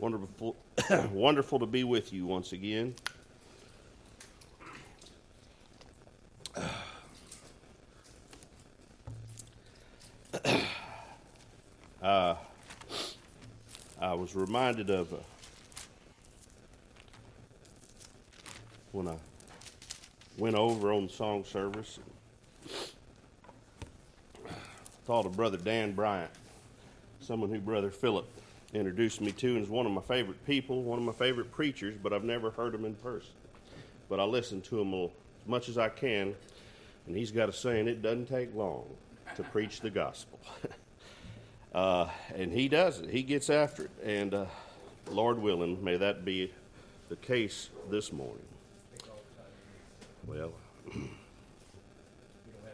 Wonderful, wonderful to be with you once again. Uh, I was reminded of uh, when I went over on the song service. Thought of Brother Dan Bryant, someone who Brother Philip introduced me to, and is one of my favorite people, one of my favorite preachers, but I've never heard him in person. But I listen to him as much as I can, and he's got a saying, it doesn't take long to preach the gospel. uh, and he does it, he gets after it. And uh, Lord willing, may that be the case this morning. Well, we've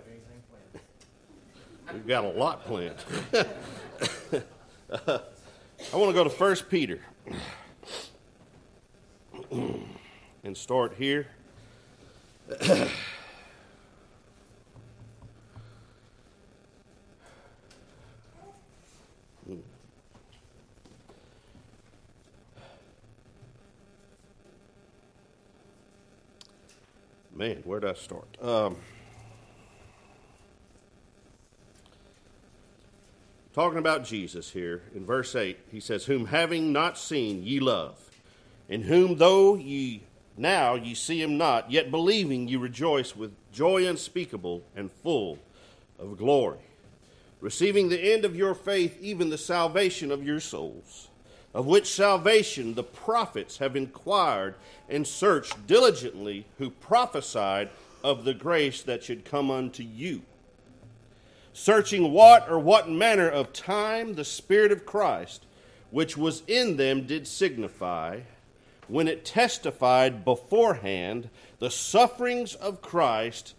anything planned. We've got a lot planned. uh, I want to go to First Peter and start here. Man, where would I start? Um, talking about Jesus here in verse 8, he says, Whom having not seen ye love, in whom though ye now ye see him not, yet believing ye rejoice with joy unspeakable and full of glory, receiving the end of your faith, even the salvation of your souls, of which salvation the prophets have inquired and searched diligently, who prophesied of the grace that should come unto you searching what or what manner of time the Spirit of Christ, which was in them, did signify, when it testified beforehand the sufferings of Christ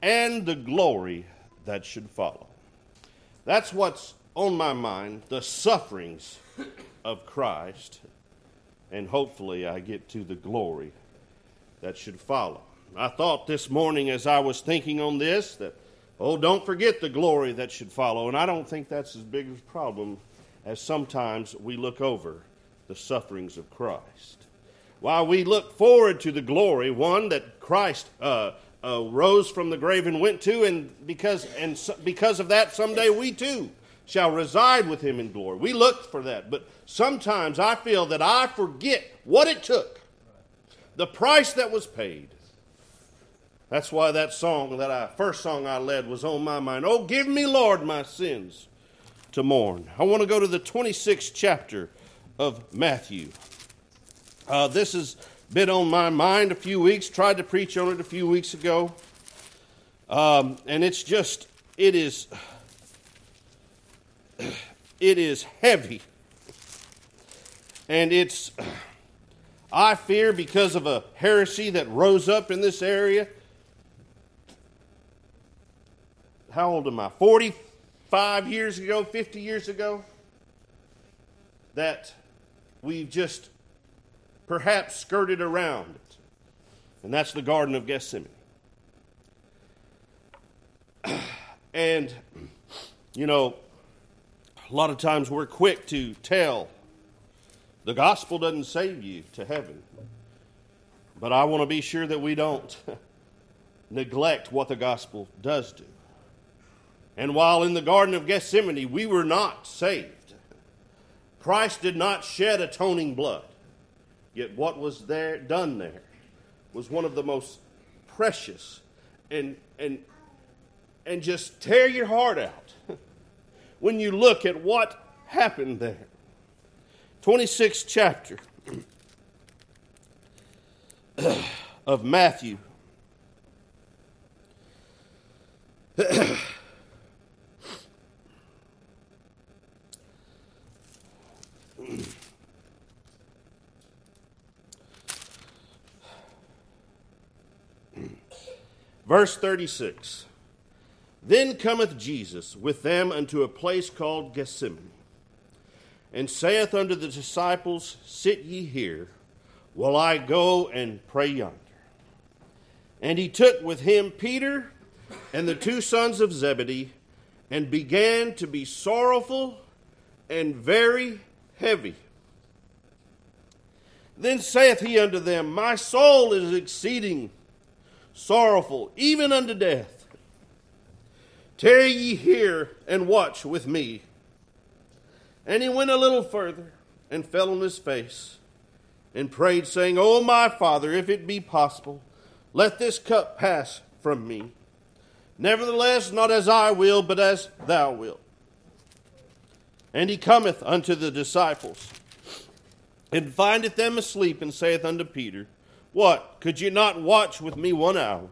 and the glory that should follow. That's what's on my mind the sufferings of Christ, and hopefully I get to the glory that should follow. I thought this morning as I was thinking on this that Oh, don't forget the glory that should follow. And I don't think that's as big a problem as sometimes we look over the sufferings of Christ. While we look forward to the glory, one that Christ uh, uh, rose from the grave and went to, and because and so, because of that, someday we too shall reside with Him in glory. We look for that, but sometimes I feel that I forget what it took, the price that was paid, that's why that song that I first song I led was on my mind. Oh, give me, Lord, my sins to mourn. I want to go to the 26th chapter of Matthew. Uh, this has been on my mind a few weeks. Tried to preach on it a few weeks ago, um, and it's just it is it is heavy, and it's I fear because of a heresy that rose up in this area how old am I? 45 years ago, 50 years ago, that we've just perhaps skirted around it. And that's the Garden of Gethsemane. And, you know, a lot of times we're quick to tell the gospel doesn't save you to heaven. But I want to be sure that we don't neglect what the gospel does do. And while in the Garden of Gethsemane, we were not saved. Christ did not shed atoning blood. Yet what was there done there was one of the most precious and and and just tear your heart out when you look at what happened there. 26th chapter of Matthew. Verse 36 Then cometh Jesus with them unto a place called Gethsemane, and saith unto the disciples, Sit ye here, while I go and pray yonder. And he took with him Peter and the two sons of Zebedee, and began to be sorrowful and very heavy. Then saith he unto them, My soul is exceeding sorrowful, even unto death. Tarry ye here and watch with me. And he went a little further and fell on his face and prayed, saying, O my Father, if it be possible, let this cup pass from me. Nevertheless, not as I will, but as thou wilt. And he cometh unto the disciples, and findeth them asleep, and saith unto Peter, What, could ye not watch with me one hour?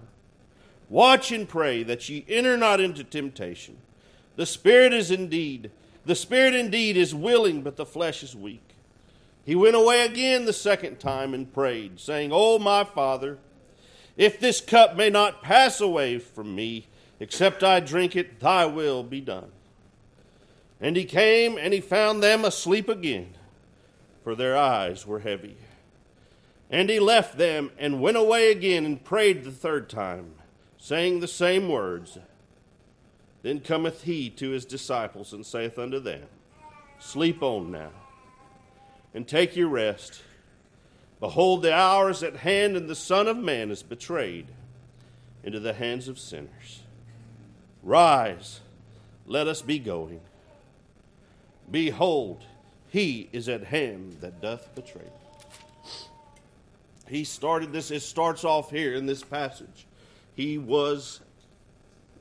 Watch and pray that ye enter not into temptation. The spirit is indeed, the spirit indeed is willing, but the flesh is weak. He went away again the second time and prayed, saying, O my Father, if this cup may not pass away from me, except I drink it, thy will be done. And he came and he found them asleep again, for their eyes were heavy. And he left them and went away again and prayed the third time, saying the same words. Then cometh he to his disciples and saith unto them, Sleep on now and take your rest. Behold, the hour is at hand, and the Son of Man is betrayed into the hands of sinners. Rise, let us be going. Behold, he is at hand that doth betray. He started this, it starts off here in this passage. He was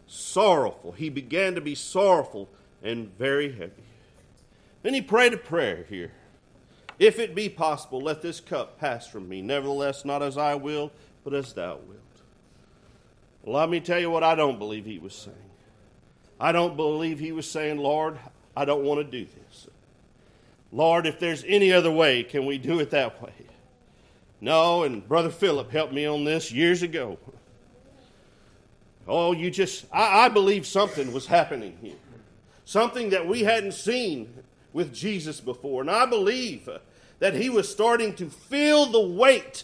sorrowful. He began to be sorrowful and very heavy. Then he prayed a prayer here. If it be possible, let this cup pass from me. Nevertheless, not as I will, but as thou wilt. Well, let me tell you what I don't believe he was saying. I don't believe he was saying, Lord, I don't want to do this. Lord, if there's any other way, can we do it that way? No, and Brother Philip helped me on this years ago. Oh, you just, I, I believe something was happening here. Something that we hadn't seen with Jesus before. And I believe that he was starting to feel the weight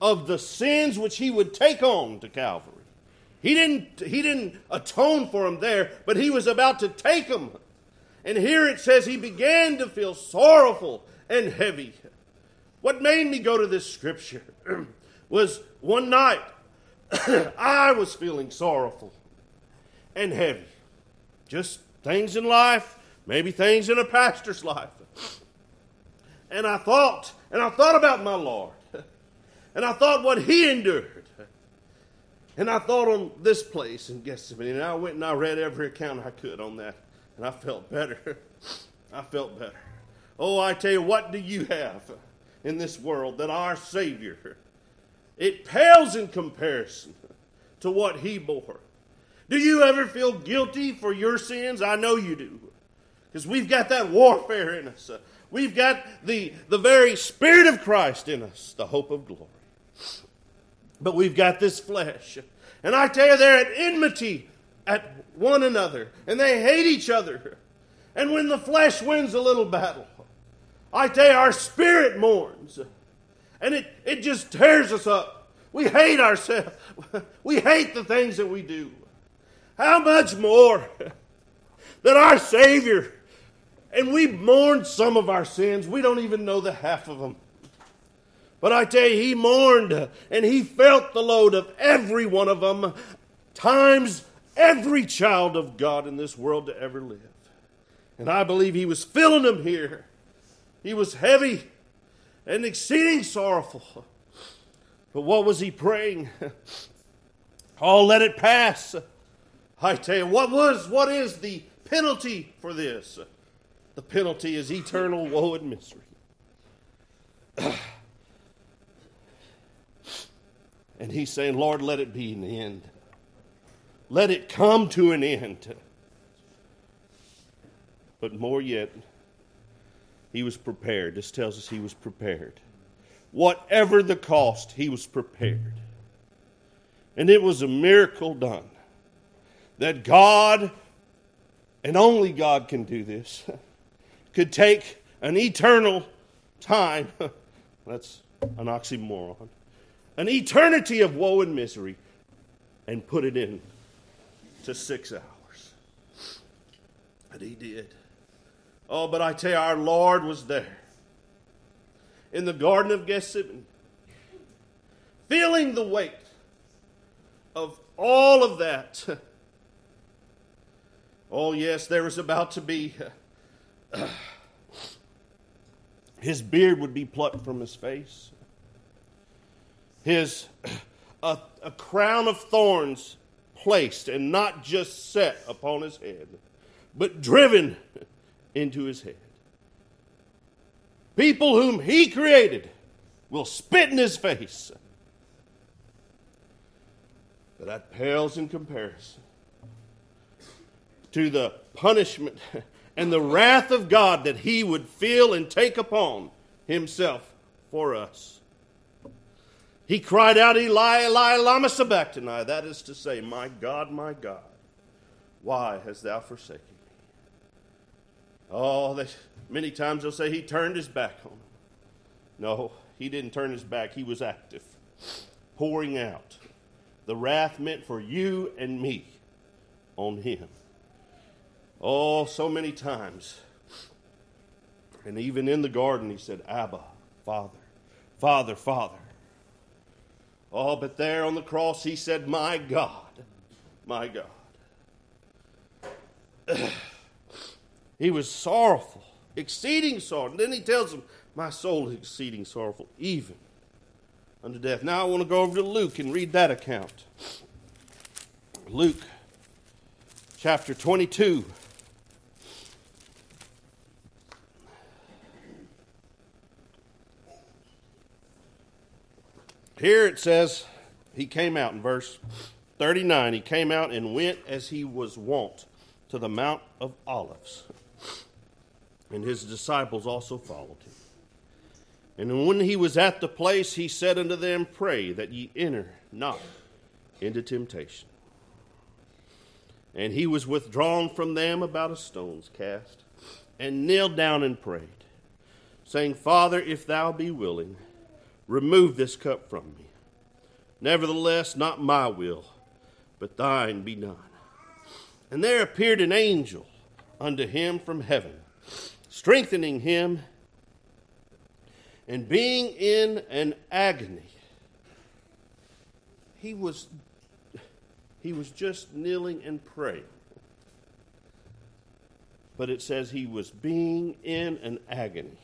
of the sins which he would take on to Calvary. He didn't, he didn't atone for them there, but he was about to take them. And here it says he began to feel sorrowful and heavy. What made me go to this scripture was one night I was feeling sorrowful and heavy. Just things in life, maybe things in a pastor's life and I thought, and I thought about my Lord. And I thought what he endured. And I thought on this place in Gethsemane. And I went and I read every account I could on that. And I felt better. I felt better. Oh, I tell you, what do you have in this world that our Savior? It pales in comparison to what he bore. Do you ever feel guilty for your sins? I know you do. Because we've got that warfare in us. We've got the, the very Spirit of Christ in us, the hope of glory. But we've got this flesh. And I tell you, they're at enmity at one another, and they hate each other. And when the flesh wins a little battle, I tell you, our spirit mourns. And it, it just tears us up. We hate ourselves. We hate the things that we do. How much more that our Savior and we mourned some of our sins. We don't even know the half of them. But I tell you, he mourned and he felt the load of every one of them, times every child of God in this world to ever live. And I believe he was filling them here. He was heavy and exceeding sorrowful. But what was he praying? Oh, let it pass. I tell you, what was, what is the penalty for this? The penalty is eternal woe and misery. and he's saying, Lord, let it be an end. Let it come to an end. But more yet, he was prepared. This tells us he was prepared. Whatever the cost, he was prepared. And it was a miracle done that God, and only God can do this. could take an eternal time, that's an oxymoron, an eternity of woe and misery, and put it in to six hours. And he did. Oh, but I tell you, our Lord was there. in the Garden of Gethsemane, feeling the weight of all of that. Oh, yes, there was about to be. His beard would be plucked from his face. His a, a crown of thorns placed and not just set upon his head, but driven into his head. People whom he created will spit in his face. But that pales in comparison to the punishment and the wrath of God that he would feel and take upon himself for us. He cried out, Eli, Eli, lama sabachthani. That is to say, My God, my God, why hast thou forsaken? Oh, they, many times they'll say he turned his back on them. No, he didn't turn his back. He was active, pouring out the wrath meant for you and me on him. Oh, so many times. And even in the garden, he said, Abba, Father, Father, Father. Oh, but there on the cross, he said, My God, my God. He was sorrowful, exceeding sorrow. And then he tells him, My soul is exceeding sorrowful, even unto death. Now I want to go over to Luke and read that account. Luke chapter 22. Here it says, he came out in verse 39. He came out and went as he was wont to the Mount of Olives. And his disciples also followed him. And when he was at the place, he said unto them, Pray that ye enter not into temptation. And he was withdrawn from them about a stone's cast, and kneeled down and prayed, saying, Father, if thou be willing, Remove this cup from me. Nevertheless, not my will, but thine be done. And there appeared an angel unto him from heaven, strengthening him, and being in an agony. He was, he was just kneeling and praying. But it says he was being in an agony.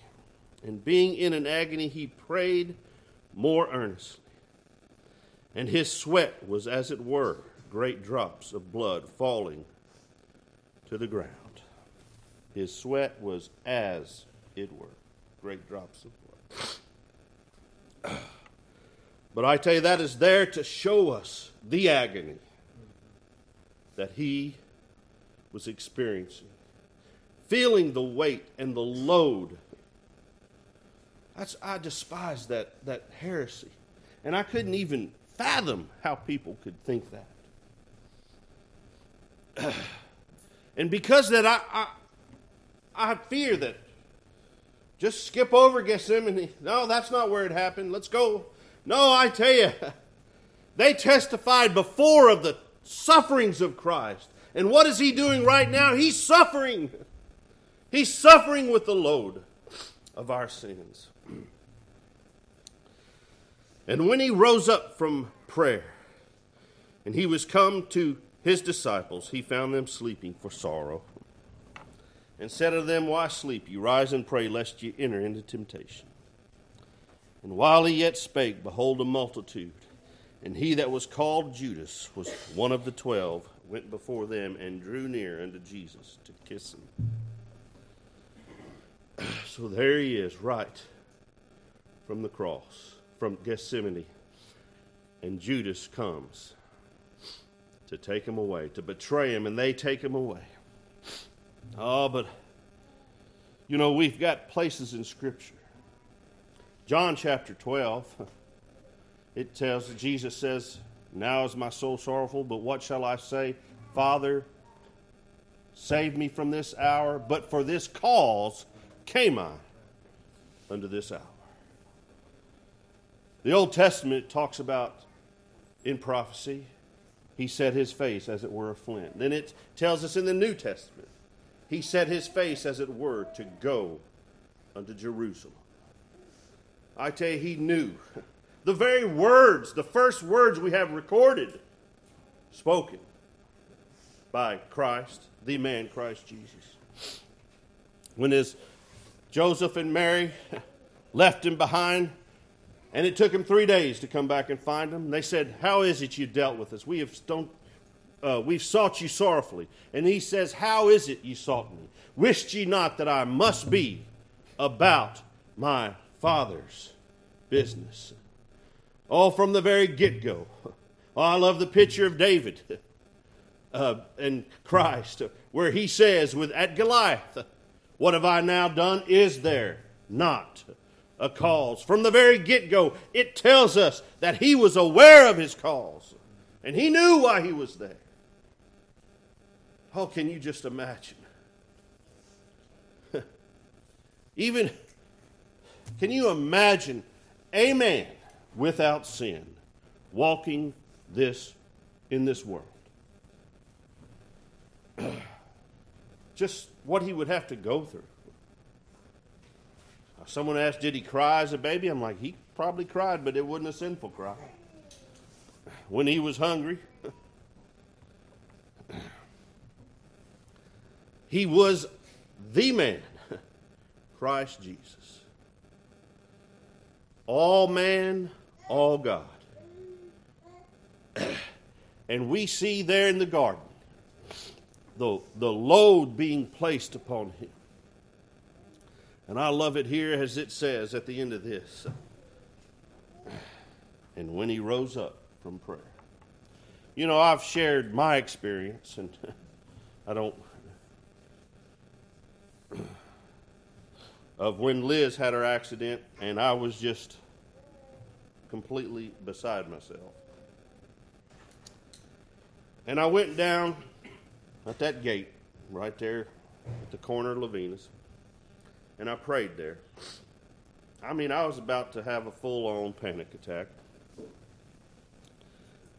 And being in an agony, he prayed more earnestly. And his sweat was, as it were, great drops of blood falling to the ground. His sweat was as it were, great drops of blood. But I tell you, that is there to show us the agony that he was experiencing, feeling the weight and the load that's, I despise that, that heresy. And I couldn't even fathom how people could think that. and because that, I, I, I fear that just skip over Gethsemane. No, that's not where it happened. Let's go. No, I tell you, they testified before of the sufferings of Christ. And what is he doing right now? He's suffering. He's suffering with the load of our sins. And when he rose up from prayer, and he was come to his disciples, he found them sleeping for sorrow, and said unto them, Why sleep ye? Rise and pray, lest ye enter into temptation. And while he yet spake, behold, a multitude, and he that was called Judas was one of the twelve, went before them and drew near unto Jesus to kiss him. So there he is, right from the cross from Gethsemane. And Judas comes to take him away, to betray him, and they take him away. Oh, but you know, we've got places in Scripture. John chapter 12, it tells, Jesus says, Now is my soul sorrowful, but what shall I say? Father, save me from this hour, but for this cause came I unto this hour. The Old Testament talks about in prophecy, he set his face as it were a flint. Then it tells us in the New Testament, he set his face as it were to go unto Jerusalem. I tell you, he knew. The very words, the first words we have recorded, spoken by Christ, the man Christ Jesus. When his Joseph and Mary left him behind, and it took him three days to come back and find him. They said, How is it you dealt with us? We have don't, uh, we've sought you sorrowfully. And he says, How is it you sought me? Wished ye not that I must be about my father's business? All from the very get go. Oh, I love the picture of David uh, and Christ, where he says, with at Goliath, What have I now done? Is there not a cause? From the very get go, it tells us that he was aware of his cause and he knew why he was there. Oh, can you just imagine? Even, can you imagine a man without sin walking this in this world? Just what he would have to go through. Uh, someone asked, Did he cry as a baby? I'm like, He probably cried, but it wasn't a sinful cry. When he was hungry, he was the man, Christ Jesus. All man, all God. And we see there in the garden the, the load being placed upon him. And I love it here as it says at the end of this. And when he rose up from prayer. You know, I've shared my experience, and I don't. Of when Liz had her accident, and I was just completely beside myself. And I went down at that gate right there at the corner of Levinas, and I prayed there. I mean, I was about to have a full on panic attack,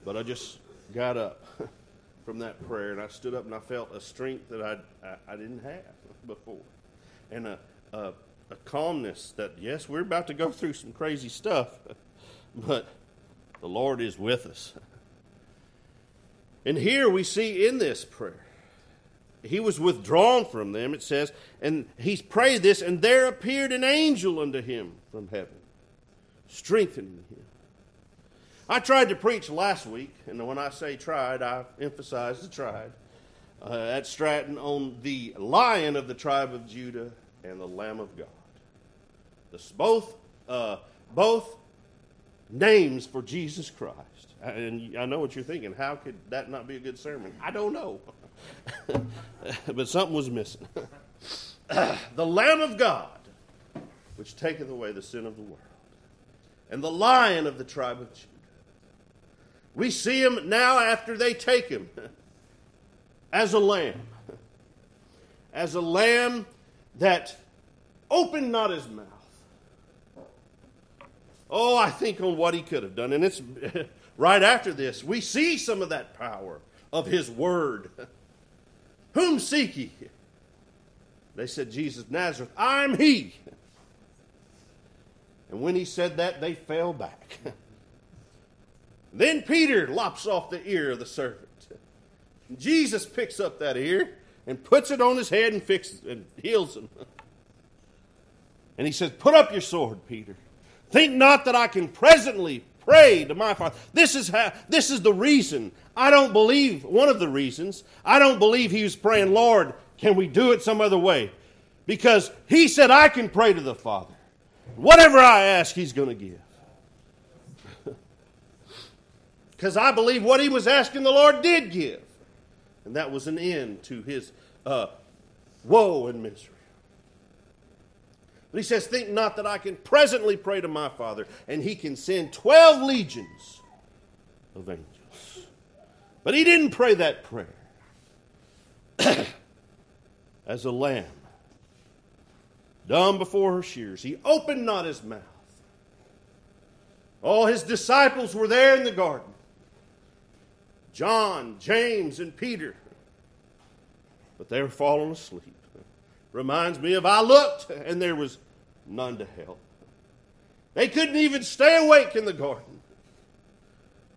but I just got up from that prayer and I stood up and I felt a strength that I, I, I didn't have before, and a, a, a calmness that, yes, we're about to go through some crazy stuff, but the Lord is with us. And here we see in this prayer he was withdrawn from them, it says, and he prayed this, and there appeared an angel unto him from heaven, strengthening him. I tried to preach last week, and when I say tried, I emphasize the tried, uh, at Stratton on the lion of the tribe of Judah and the Lamb of God. This, both, uh, both names for Jesus Christ. And I know what you're thinking. How could that not be a good sermon? I don't know. but something was missing. the Lamb of God, which taketh away the sin of the world, and the Lion of the tribe of Judah. We see him now after they take him as a lamb, as a lamb that opened not his mouth. Oh, I think on what he could have done. And it's right after this, we see some of that power of his word. Whom seek ye? They said, Jesus of Nazareth, I'm he. And when he said that, they fell back. then Peter lops off the ear of the servant. Jesus picks up that ear and puts it on his head and fixes and heals him. And he says, Put up your sword, Peter. Think not that I can presently pray to my Father. This is how this is the reason. I don't believe one of the reasons. I don't believe he was praying, Lord, can we do it some other way? Because he said I can pray to the Father. Whatever I ask, he's going to give. Because I believe what he was asking the Lord did give. And that was an end to his uh, woe and misery. But he says, Think not that I can presently pray to my Father, and he can send 12 legions of angels. But he didn't pray that prayer as a lamb, dumb before her shears. He opened not his mouth. All his disciples were there in the garden John, James, and Peter. But they were falling asleep. Reminds me of I looked and there was none to help. They couldn't even stay awake in the garden.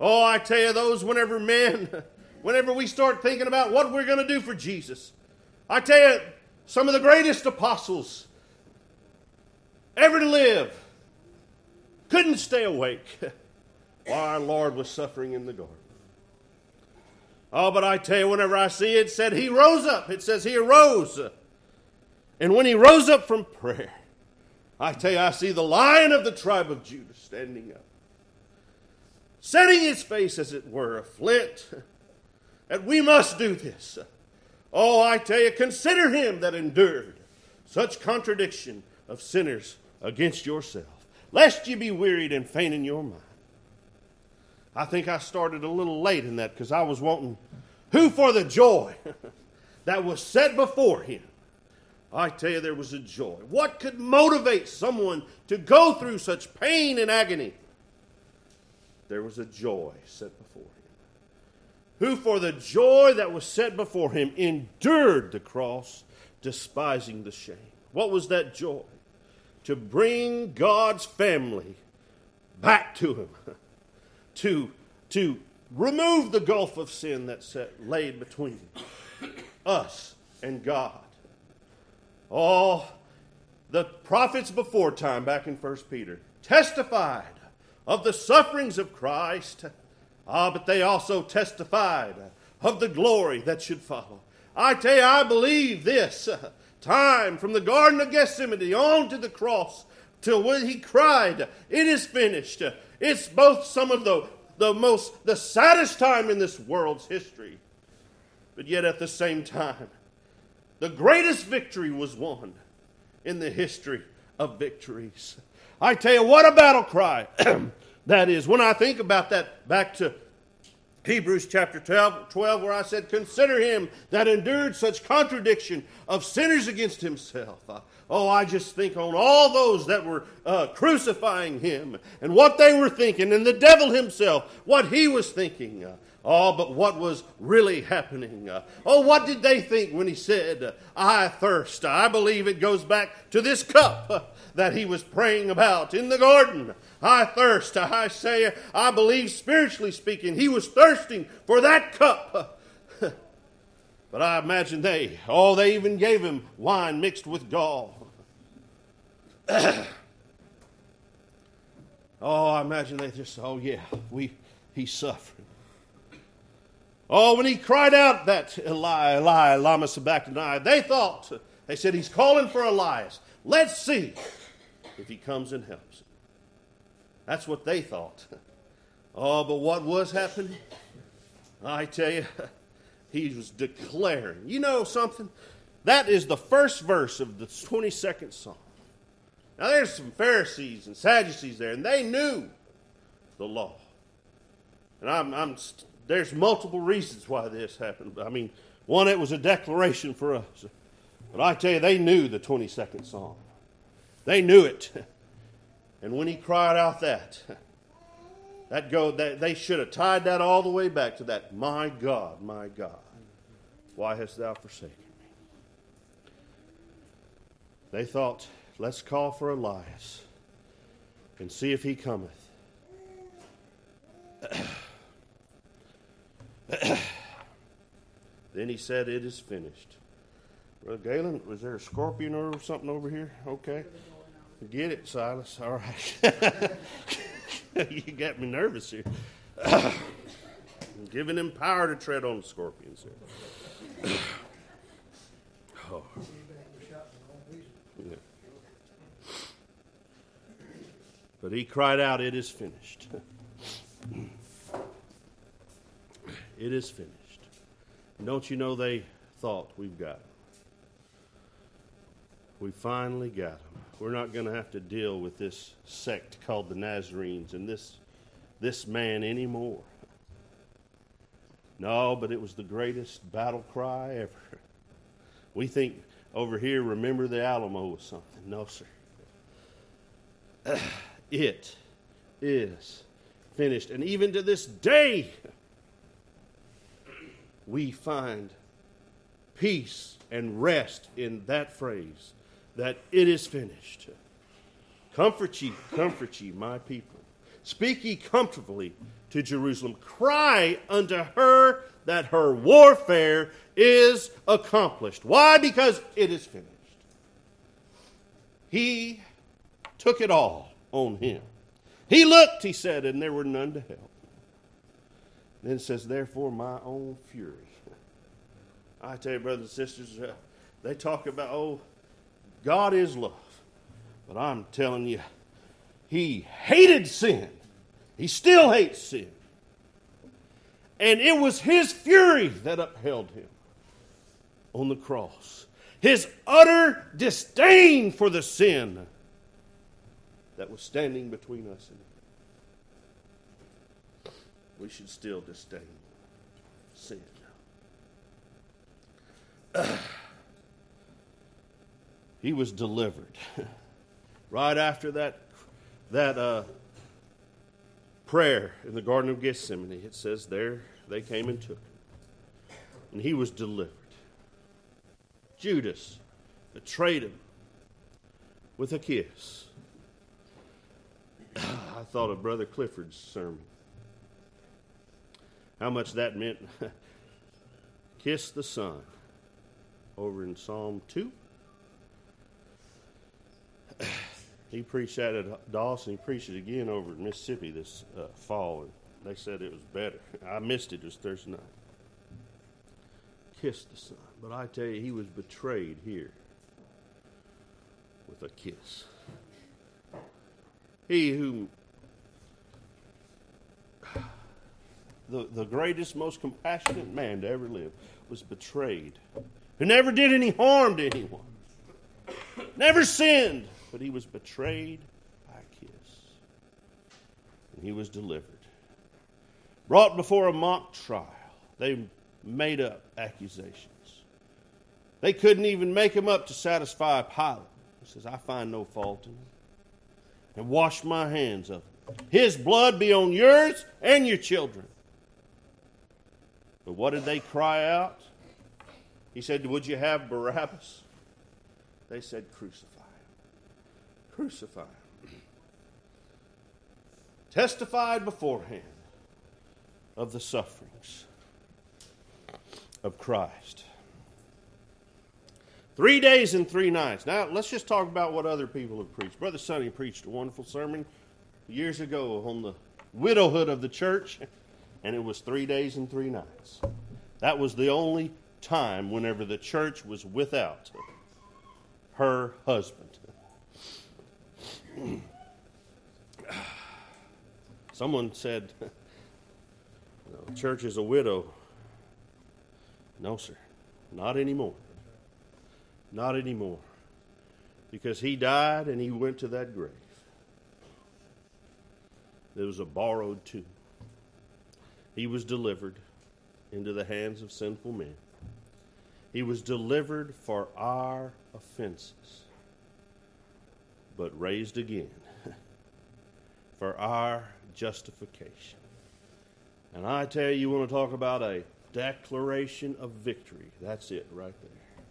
Oh, I tell you, those whenever men, whenever we start thinking about what we're going to do for Jesus, I tell you, some of the greatest apostles ever to live couldn't stay awake while our Lord was suffering in the garden. Oh, but I tell you, whenever I see it, it said he rose up. It says he arose. And when he rose up from prayer, I tell you, I see the lion of the tribe of Judah standing up, setting his face, as it were, a flint, that we must do this. Oh, I tell you, consider him that endured such contradiction of sinners against yourself, lest ye be wearied and faint in your mind. I think I started a little late in that because I was wanting who for the joy that was set before him. I tell you, there was a joy. What could motivate someone to go through such pain and agony? There was a joy set before him. Who, for the joy that was set before him, endured the cross, despising the shame. What was that joy? To bring God's family back to him to, to remove the gulf of sin that set, laid between us and God. All the prophets before time, back in 1 Peter, testified of the sufferings of Christ, ah, but they also testified of the glory that should follow. I tell you, I believe this time from the Garden of Gethsemane on to the cross till when he cried, It is finished. It's both some of the, the most, the saddest time in this world's history, but yet at the same time, the greatest victory was won in the history of victories. I tell you, what a battle cry that is. When I think about that, back to Hebrews chapter 12, 12, where I said, Consider him that endured such contradiction of sinners against himself. Uh, oh, I just think on all those that were uh, crucifying him and what they were thinking, and the devil himself, what he was thinking. Uh, oh, but what was really happening? Uh, oh, what did they think when he said, I thirst? I believe it goes back to this cup that he was praying about in the garden. I thirst. I say, I believe spiritually speaking, he was thirsting for that cup. But I imagine they, oh, they even gave him wine mixed with gall. oh, I imagine they just, oh yeah, we he's suffering. Oh, when he cried out that Eli, Eli, lama sabachthani, they thought, they said he's calling for Elias. Let's see if he comes and helps. That's what they thought. Oh, but what was happening? I tell you, he was declaring. You know something? That is the first verse of the 22nd Psalm. Now, there's some Pharisees and Sadducees there, and they knew the law. And I'm, I'm, there's multiple reasons why this happened. I mean, one, it was a declaration for us. But I tell you, they knew the 22nd Psalm. They knew it. And when he cried out that, that go that they should have tied that all the way back to that, my God, my God, why hast thou forsaken me? They thought, let's call for Elias and see if he cometh. then he said, It is finished. Brother Galen, was there a scorpion or something over here? Okay. Get it, Silas. All right. you got me nervous here. giving him power to tread on scorpions here. oh. Yeah. But he cried out, It is finished. it is finished. And don't you know they thought we've got him? We finally got him we're not going to have to deal with this sect called the Nazarenes and this, this man anymore. No, but it was the greatest battle cry ever. We think over here, remember the Alamo or something. No, sir. It is finished. And even to this day, we find peace and rest in that phrase that it is finished. Comfort ye, comfort ye, my people. Speak ye comfortably to Jerusalem. Cry unto her that her warfare is accomplished. Why? Because it is finished. He took it all on him. He looked, he said, and there were none to help. Then says, Therefore, my own fury. I tell you, brothers and sisters, uh, they talk about, oh, God is love. But I'm telling you, he hated sin. He still hates sin. And it was his fury that upheld him on the cross. His utter disdain for the sin that was standing between us and him. We should still disdain sin. he was delivered. right after that, that uh, prayer in the Garden of Gethsemane, it says there they came and took him. And he was delivered. Judas betrayed him with a kiss. I thought of Brother Clifford's sermon. How much that meant. kiss the Son over in Psalm 2. He preached that at Dawson. He preached it again over in Mississippi this uh, fall, and they said it was better. I missed it. It was Thursday night. Kissed the Son. But I tell you, he was betrayed here with a kiss. He who the, the greatest, most compassionate man to ever live was betrayed who never did any harm to anyone, never sinned, but he was betrayed by a kiss. And he was delivered. Brought before a mock trial, they made up accusations. They couldn't even make him up to satisfy Pilate. He says, I find no fault in him. And wash my hands of him. His blood be on yours and your children. But what did they cry out? He said, Would you have Barabbas? They said, Crucify him. Testified beforehand of the sufferings of Christ. Three days and three nights. Now, let's just talk about what other people have preached. Brother Sonny preached a wonderful sermon years ago on the widowhood of the church, and it was three days and three nights. That was the only time whenever the church was without her husband. Someone said, church is a widow. No, sir, not anymore. Not anymore. Because he died and he went to that grave. It was a borrowed tomb. He was delivered into the hands of sinful men. He was delivered for our offenses, but raised again for our justification. And I tell you, you want to talk about a declaration of victory. That's it right there.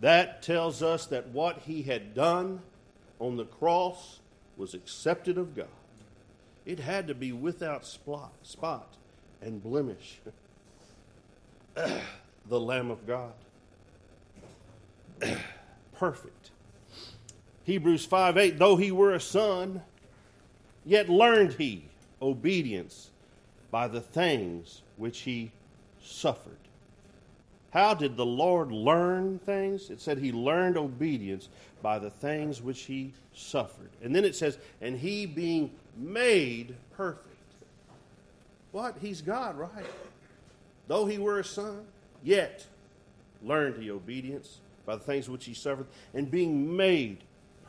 That tells us that what he had done on the cross was accepted of God. It had to be without spot, spot and blemish. the Lamb of God. Perfect. Hebrews 5 8, though he were a son, yet learned he obedience by the things which he suffered. How did the Lord learn things? It said he learned obedience by the things which he suffered. And then it says, and he being made perfect. What? He's God, right? Though he were a son, yet learned he obedience by the things which he suffered, and being made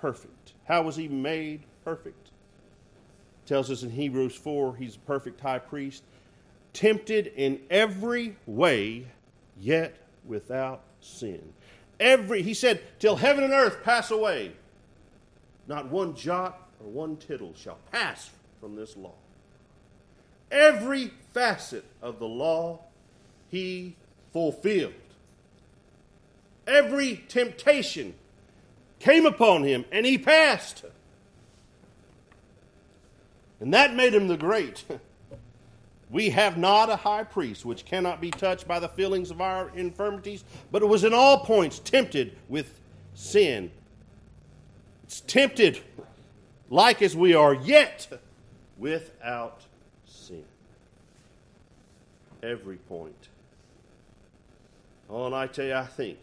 perfect. How was he made perfect? It tells us in Hebrews 4 he's a perfect high priest, tempted in every way yet without sin. Every, he said, till heaven and earth pass away, not one jot or one tittle shall pass from this law. Every facet of the law he fulfilled. Every temptation came upon him and he passed. And that made him the great. We have not a high priest which cannot be touched by the feelings of our infirmities, but it was in all points tempted with sin. It's tempted like as we are, yet without sin. Every point. Oh, and I tell you, I think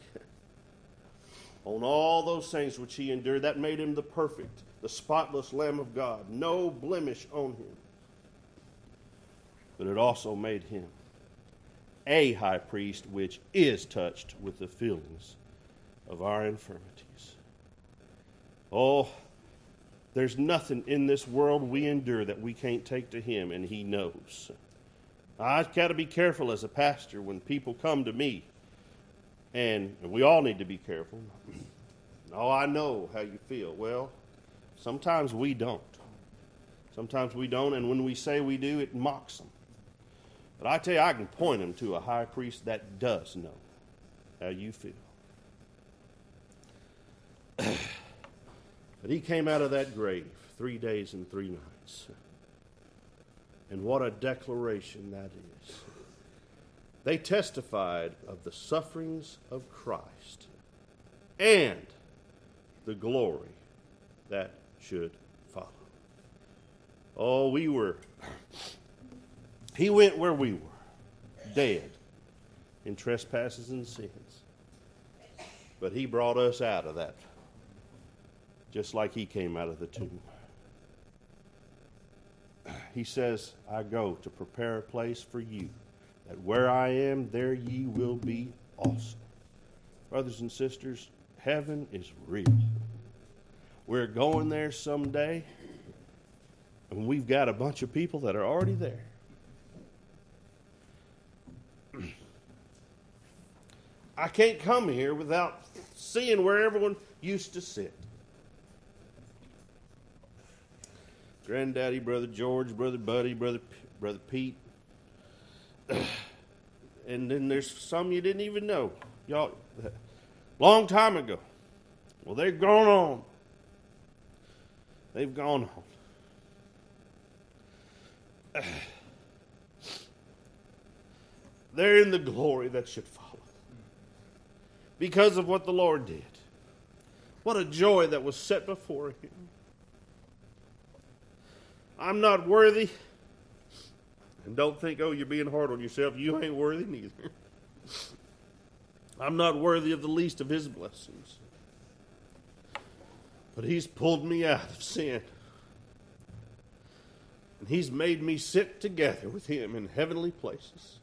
on all those things which he endured, that made him the perfect, the spotless Lamb of God, no blemish on him but it also made him a high priest which is touched with the feelings of our infirmities. Oh, there's nothing in this world we endure that we can't take to him, and he knows. I've got to be careful as a pastor when people come to me, and we all need to be careful. Oh, I know how you feel. Well, sometimes we don't. Sometimes we don't, and when we say we do, it mocks them. But I tell you, I can point him to a high priest that does know how you feel. but he came out of that grave three days and three nights. And what a declaration that is. They testified of the sufferings of Christ and the glory that should follow. Oh, we were he went where we were, dead in trespasses and sins. But He brought us out of that, just like He came out of the tomb. He says, I go to prepare a place for you, that where I am, there ye will be also. Brothers and sisters, heaven is real. We're going there someday, and we've got a bunch of people that are already there. I can't come here without seeing where everyone used to sit. Granddaddy, brother George, brother Buddy, brother brother Pete, and then there's some you didn't even know, y'all, long time ago. Well, they've gone on. They've gone on. They're in the glory that should follow because of what the Lord did. What a joy that was set before him. I'm not worthy. And don't think, oh, you're being hard on yourself. You ain't worthy neither. I'm not worthy of the least of his blessings. But he's pulled me out of sin. And he's made me sit together with him in heavenly places.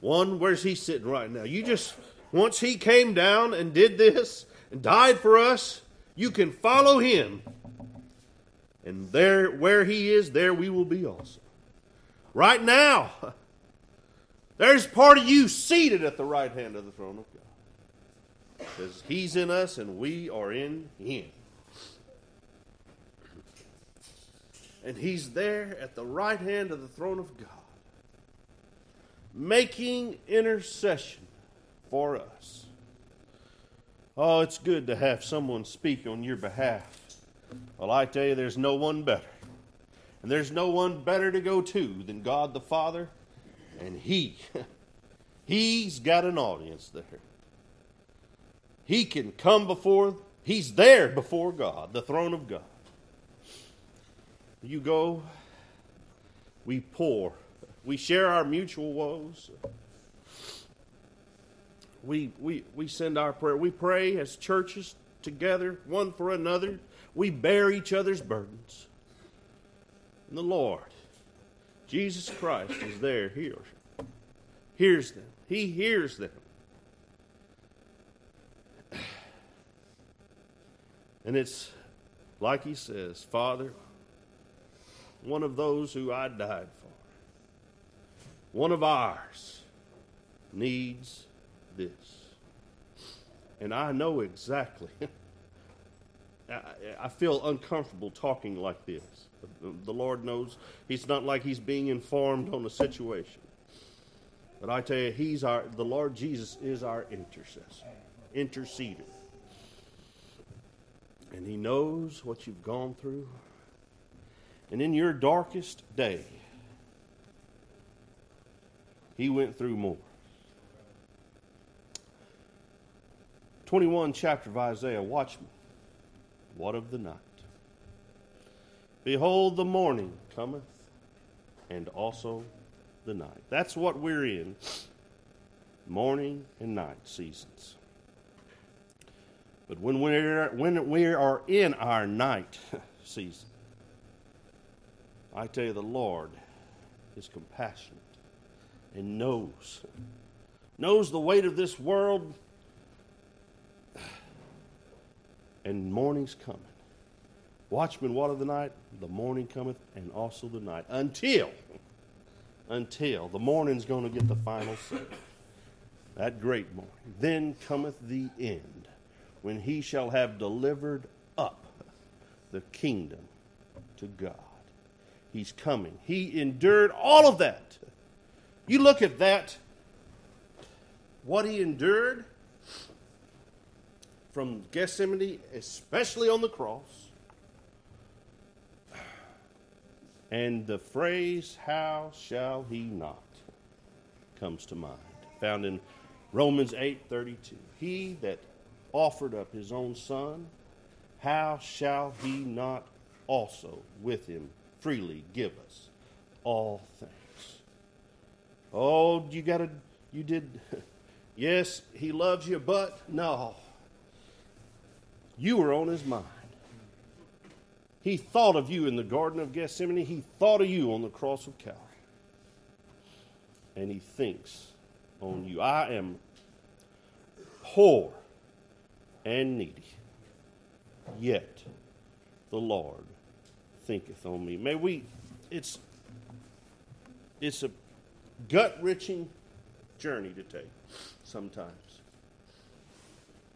One, where's he sitting right now? You just once he came down and did this and died for us, you can follow him. And there where he is, there we will be also. Right now, there's part of you seated at the right hand of the throne of God. Because he's in us and we are in him. And he's there at the right hand of the throne of God, making intercession for us. Oh, it's good to have someone speak on your behalf. Well, I tell you, there's no one better. And there's no one better to go to than God the Father. And He, He's got an audience there. He can come before, He's there before God, the throne of God. You go, we pour, we share our mutual woes we, we, we send our prayer. We pray as churches together, one for another. We bear each other's burdens. And the Lord, Jesus Christ, is there, hears, hears them. He hears them. And it's like he says, Father, one of those who I died for, one of ours needs this. And I know exactly. I feel uncomfortable talking like this. The Lord knows He's not like He's being informed on a situation. But I tell you, He's our the Lord Jesus is our intercessor, interceder. And He knows what you've gone through. And in your darkest day, he went through more. 21 chapter of Isaiah, watch me. What of the night? Behold, the morning cometh, and also the night. That's what we're in morning and night seasons. But when we're, when we are in our night season, I tell you, the Lord is compassionate and knows, knows the weight of this world, and morning's coming. Watchmen, what of the night? The morning cometh, and also the night. Until, until the morning's going to get the final say. That great morning. Then cometh the end, when he shall have delivered up the kingdom to God. He's coming. He endured all of that. You look at that, what he endured from Gethsemane, especially on the cross, and the phrase, How shall he not? comes to mind, found in Romans 8:32. He that offered up his own son, how shall he not also with him freely give us all things? Oh, you got to, you did, yes, he loves you, but no. You were on his mind. He thought of you in the Garden of Gethsemane. He thought of you on the cross of Calvary. And he thinks on you. I am poor and needy, yet the Lord thinketh on me. May we, it's, it's a gut wrenching journey to take sometimes.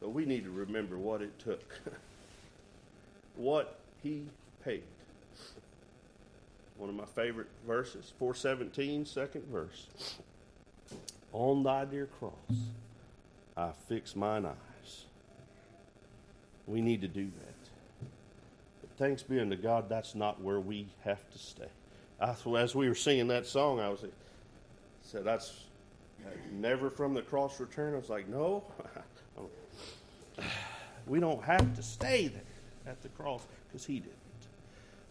But we need to remember what it took, what he paid. One of my favorite verses, 417, second verse. On thy dear cross, I fix mine eyes. We need to do that. But thanks be unto God, that's not where we have to stay. I, as we were singing that song, I was like, said, That's uh, never from the cross return. I was like, No, we don't have to stay there at the cross because he didn't.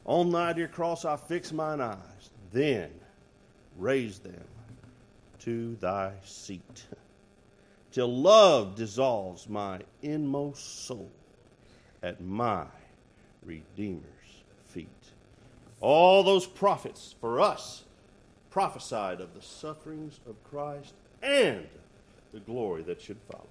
On thy dear cross I fix mine eyes, then raise them to thy seat, till love dissolves my inmost soul at my Redeemer's feet. All those prophets for us prophesied of the sufferings of Christ and the glory that should follow.